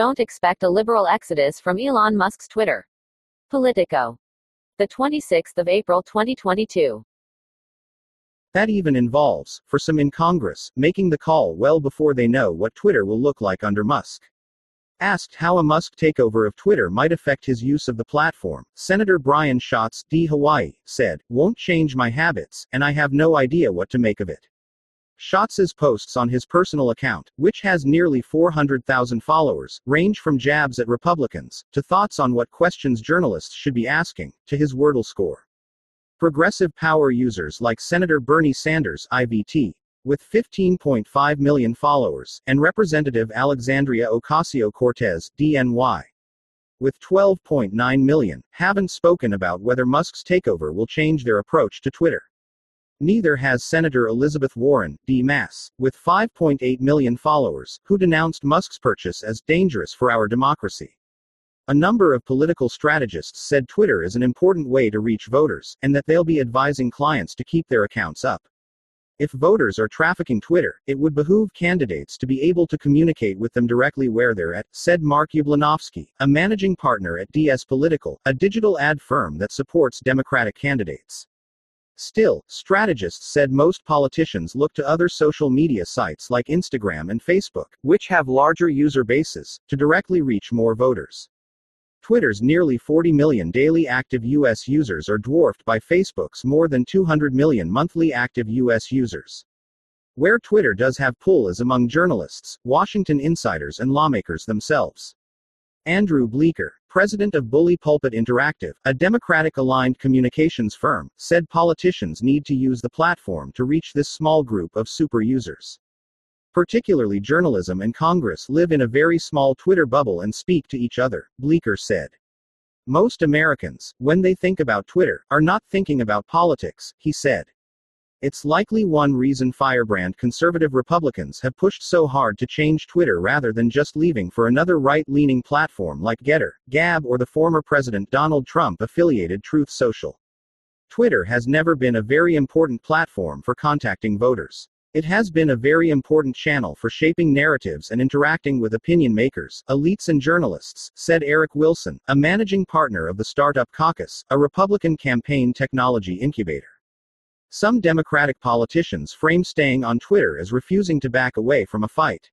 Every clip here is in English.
don't expect a liberal exodus from Elon Musk's Twitter. Politico. The 26th of April 2022. That even involves, for some in Congress, making the call well before they know what Twitter will look like under Musk. Asked how a Musk takeover of Twitter might affect his use of the platform, Senator Brian Schatz, D. Hawaii, said, Won't change my habits, and I have no idea what to make of it. Schatz's posts on his personal account, which has nearly 400,000 followers, range from jabs at Republicans, to thoughts on what questions journalists should be asking, to his Wordle score. Progressive power users like Senator Bernie Sanders, IVT, with 15.5 million followers, and Representative Alexandria Ocasio Cortez, DNY, with 12.9 million, haven't spoken about whether Musk's takeover will change their approach to Twitter. Neither has Senator Elizabeth Warren, D. Mass, with 5.8 million followers, who denounced Musk's purchase as dangerous for our democracy. A number of political strategists said Twitter is an important way to reach voters, and that they'll be advising clients to keep their accounts up. If voters are trafficking Twitter, it would behoove candidates to be able to communicate with them directly where they're at, said Mark Jablonowski, a managing partner at DS Political, a digital ad firm that supports Democratic candidates. Still, strategists said most politicians look to other social media sites like Instagram and Facebook, which have larger user bases, to directly reach more voters. Twitter's nearly 40 million daily active US users are dwarfed by Facebook's more than 200 million monthly active US users. Where Twitter does have pull is among journalists, Washington insiders, and lawmakers themselves. Andrew Bleeker, president of Bully Pulpit Interactive, a Democratic aligned communications firm, said politicians need to use the platform to reach this small group of super users. Particularly journalism and Congress live in a very small Twitter bubble and speak to each other, Bleeker said. Most Americans, when they think about Twitter, are not thinking about politics, he said. It's likely one reason firebrand conservative Republicans have pushed so hard to change Twitter rather than just leaving for another right leaning platform like Gettr, Gab, or the former President Donald Trump affiliated Truth Social. Twitter has never been a very important platform for contacting voters. It has been a very important channel for shaping narratives and interacting with opinion makers, elites, and journalists, said Eric Wilson, a managing partner of the Startup Caucus, a Republican campaign technology incubator. Some Democratic politicians frame staying on Twitter as refusing to back away from a fight.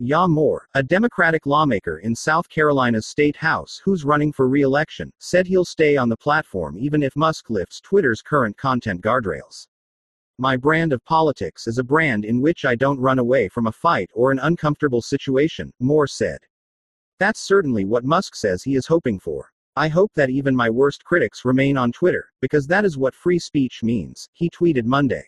Ya Moore, a Democratic lawmaker in South Carolina's state house who's running for re election, said he'll stay on the platform even if Musk lifts Twitter's current content guardrails. My brand of politics is a brand in which I don't run away from a fight or an uncomfortable situation, Moore said. That's certainly what Musk says he is hoping for. I hope that even my worst critics remain on Twitter, because that is what free speech means, he tweeted Monday.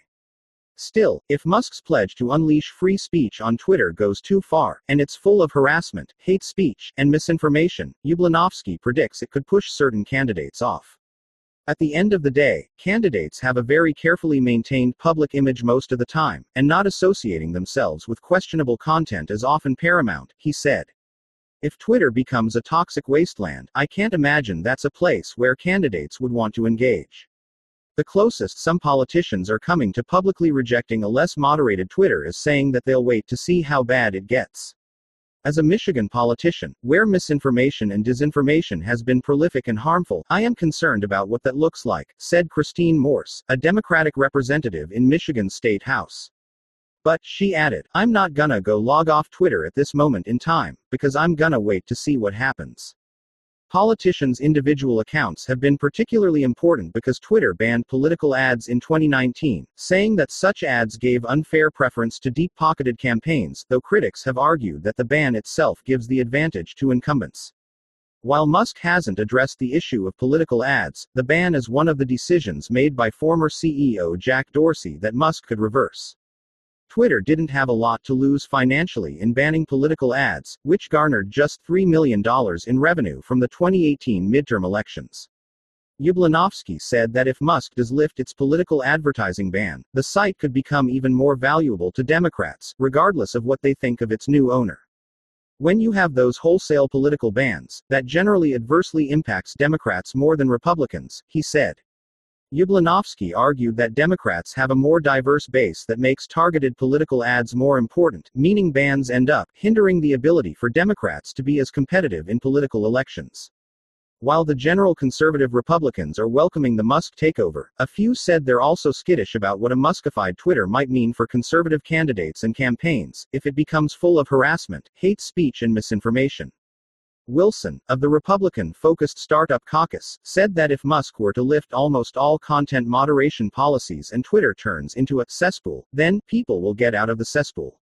Still, if Musk's pledge to unleash free speech on Twitter goes too far, and it's full of harassment, hate speech, and misinformation, Jablonowski predicts it could push certain candidates off. At the end of the day, candidates have a very carefully maintained public image most of the time, and not associating themselves with questionable content is often paramount, he said. If Twitter becomes a toxic wasteland, I can't imagine that's a place where candidates would want to engage. The closest some politicians are coming to publicly rejecting a less moderated Twitter is saying that they'll wait to see how bad it gets. As a Michigan politician, where misinformation and disinformation has been prolific and harmful, I am concerned about what that looks like, said Christine Morse, a Democratic representative in Michigan's State House. But, she added, I'm not gonna go log off Twitter at this moment in time, because I'm gonna wait to see what happens. Politicians' individual accounts have been particularly important because Twitter banned political ads in 2019, saying that such ads gave unfair preference to deep pocketed campaigns, though critics have argued that the ban itself gives the advantage to incumbents. While Musk hasn't addressed the issue of political ads, the ban is one of the decisions made by former CEO Jack Dorsey that Musk could reverse. Twitter didn't have a lot to lose financially in banning political ads, which garnered just $3 million in revenue from the 2018 midterm elections. Jablonowski said that if Musk does lift its political advertising ban, the site could become even more valuable to Democrats, regardless of what they think of its new owner. When you have those wholesale political bans, that generally adversely impacts Democrats more than Republicans, he said. Jablonowski argued that Democrats have a more diverse base that makes targeted political ads more important, meaning bans end up hindering the ability for Democrats to be as competitive in political elections. While the general conservative Republicans are welcoming the Musk takeover, a few said they're also skittish about what a Muskified Twitter might mean for conservative candidates and campaigns if it becomes full of harassment, hate speech, and misinformation. Wilson, of the Republican focused Startup Caucus, said that if Musk were to lift almost all content moderation policies and Twitter turns into a cesspool, then people will get out of the cesspool.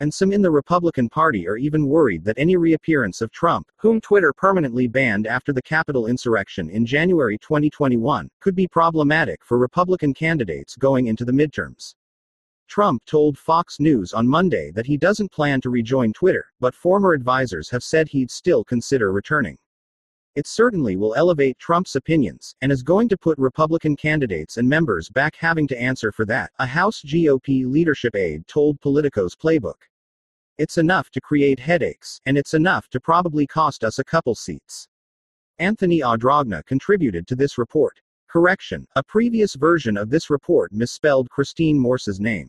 And some in the Republican Party are even worried that any reappearance of Trump, whom Twitter permanently banned after the Capitol insurrection in January 2021, could be problematic for Republican candidates going into the midterms. Trump told Fox News on Monday that he doesn't plan to rejoin Twitter, but former advisors have said he'd still consider returning. It certainly will elevate Trump's opinions, and is going to put Republican candidates and members back having to answer for that, a House GOP leadership aide told Politico's playbook. It's enough to create headaches, and it's enough to probably cost us a couple seats. Anthony Adragna contributed to this report. Correction, a previous version of this report misspelled Christine Morse's name.